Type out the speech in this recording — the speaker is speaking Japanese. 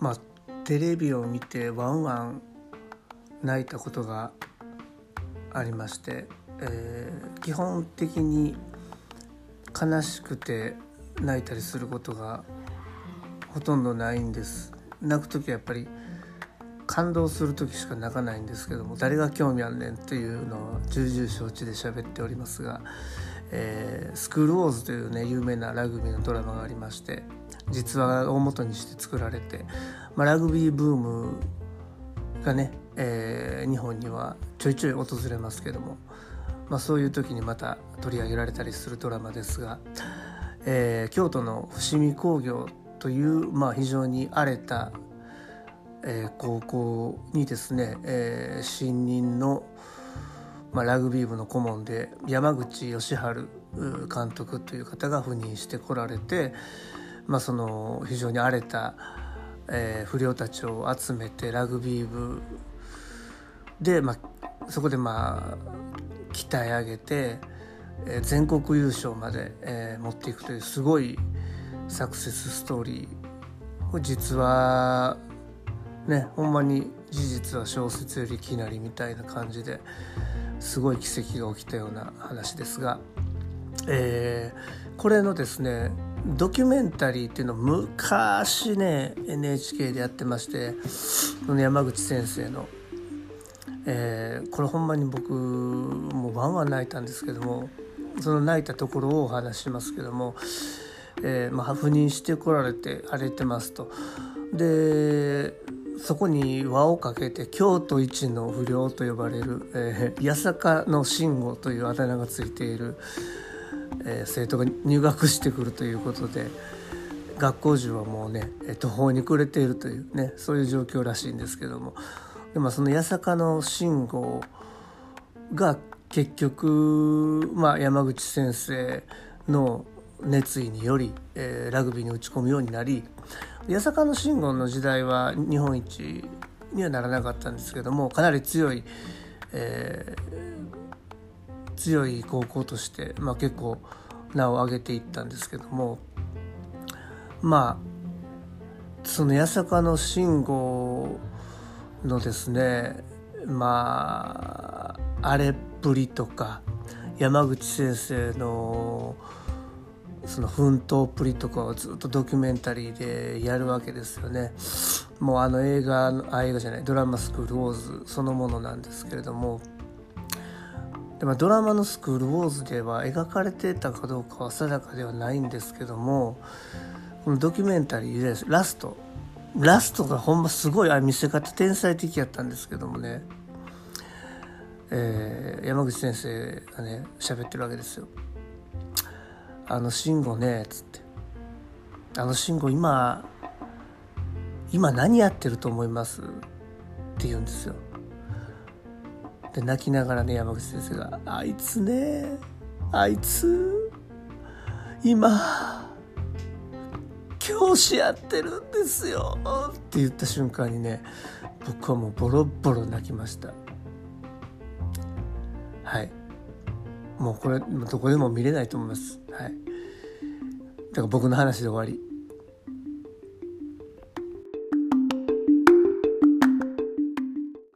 まあテレビを見てワンワン泣いたことがありまして、えー、基本的に悲しくて泣いたりすることがほとんどないんです。泣く時はやっぱり感動する時しか泣かないんですけども誰が興味あんねんっていうのを重々承知で喋っておりますが、えー、スクールウォーズというね有名なラグビーのドラマがありまして実話を元にして作られて、まあ、ラグビーブームがね、えー、日本にはちょいちょい訪れますけども、まあ、そういう時にまた取り上げられたりするドラマですが、えー、京都の伏見工業という、まあ、非常に荒れたえー、高校にですね、えー、新任の、まあ、ラグビー部の顧問で山口義治監督という方が赴任してこられて、まあ、その非常に荒れた、えー、不良たちを集めてラグビー部で、まあ、そこでまあ鍛え上げて、えー、全国優勝まで、えー、持っていくというすごいサクセスストーリー。実はねほんまに事実は小説よりきなりみたいな感じですごい奇跡が起きたような話ですが、えー、これのですねドキュメンタリーっていうのを昔ね NHK でやってまして山口先生の、えー、これほんまに僕もうワンワン泣いたんですけどもその泣いたところをお話しますけども、えーまあ、赴任してこられて荒れてますと。でそこに輪をかけて京都一の不良と呼ばれる、えー、八坂の慎吾というあだ名がついている、え、生徒が入学してくるということで学校中はもうね途方に暮れているというねそういう状況らしいんですけども。でもその八坂の慎吾が結局、まあ、山口先生の熱意により、えー、ラグビーに打ち込むようになり八坂の信号の時代は日本一にはならなかったんですけどもかなり強い、えー、強い高校として、まあ、結構名を上げていったんですけどもまあその八坂の信号のですねまあ荒れっぷりとか山口先生のその奮闘っぷりとかをずっとドキュメンタリーでやるわけですよね。もうあの映画あ映画じゃないドラマスクールウォーズそのものなんですけれどもでもドラマのスクールウォーズでは描かれてたかどうかは定かではないんですけどもこのドキュメンタリーでラストラストがほんますごいあ見せ方天才的やったんですけどもね、えー、山口先生がね喋ってるわけですよ。あの慎吾ね」つって「あの慎吾今今何やってると思います?」って言うんですよ。で泣きながらね山口先生が「あいつねあいつ今教師やってるんですよ」って言った瞬間にね僕はもうボロボロ泣きました。はい。もうこれどこでも見れないと思います。はい。だから僕の話で終わり。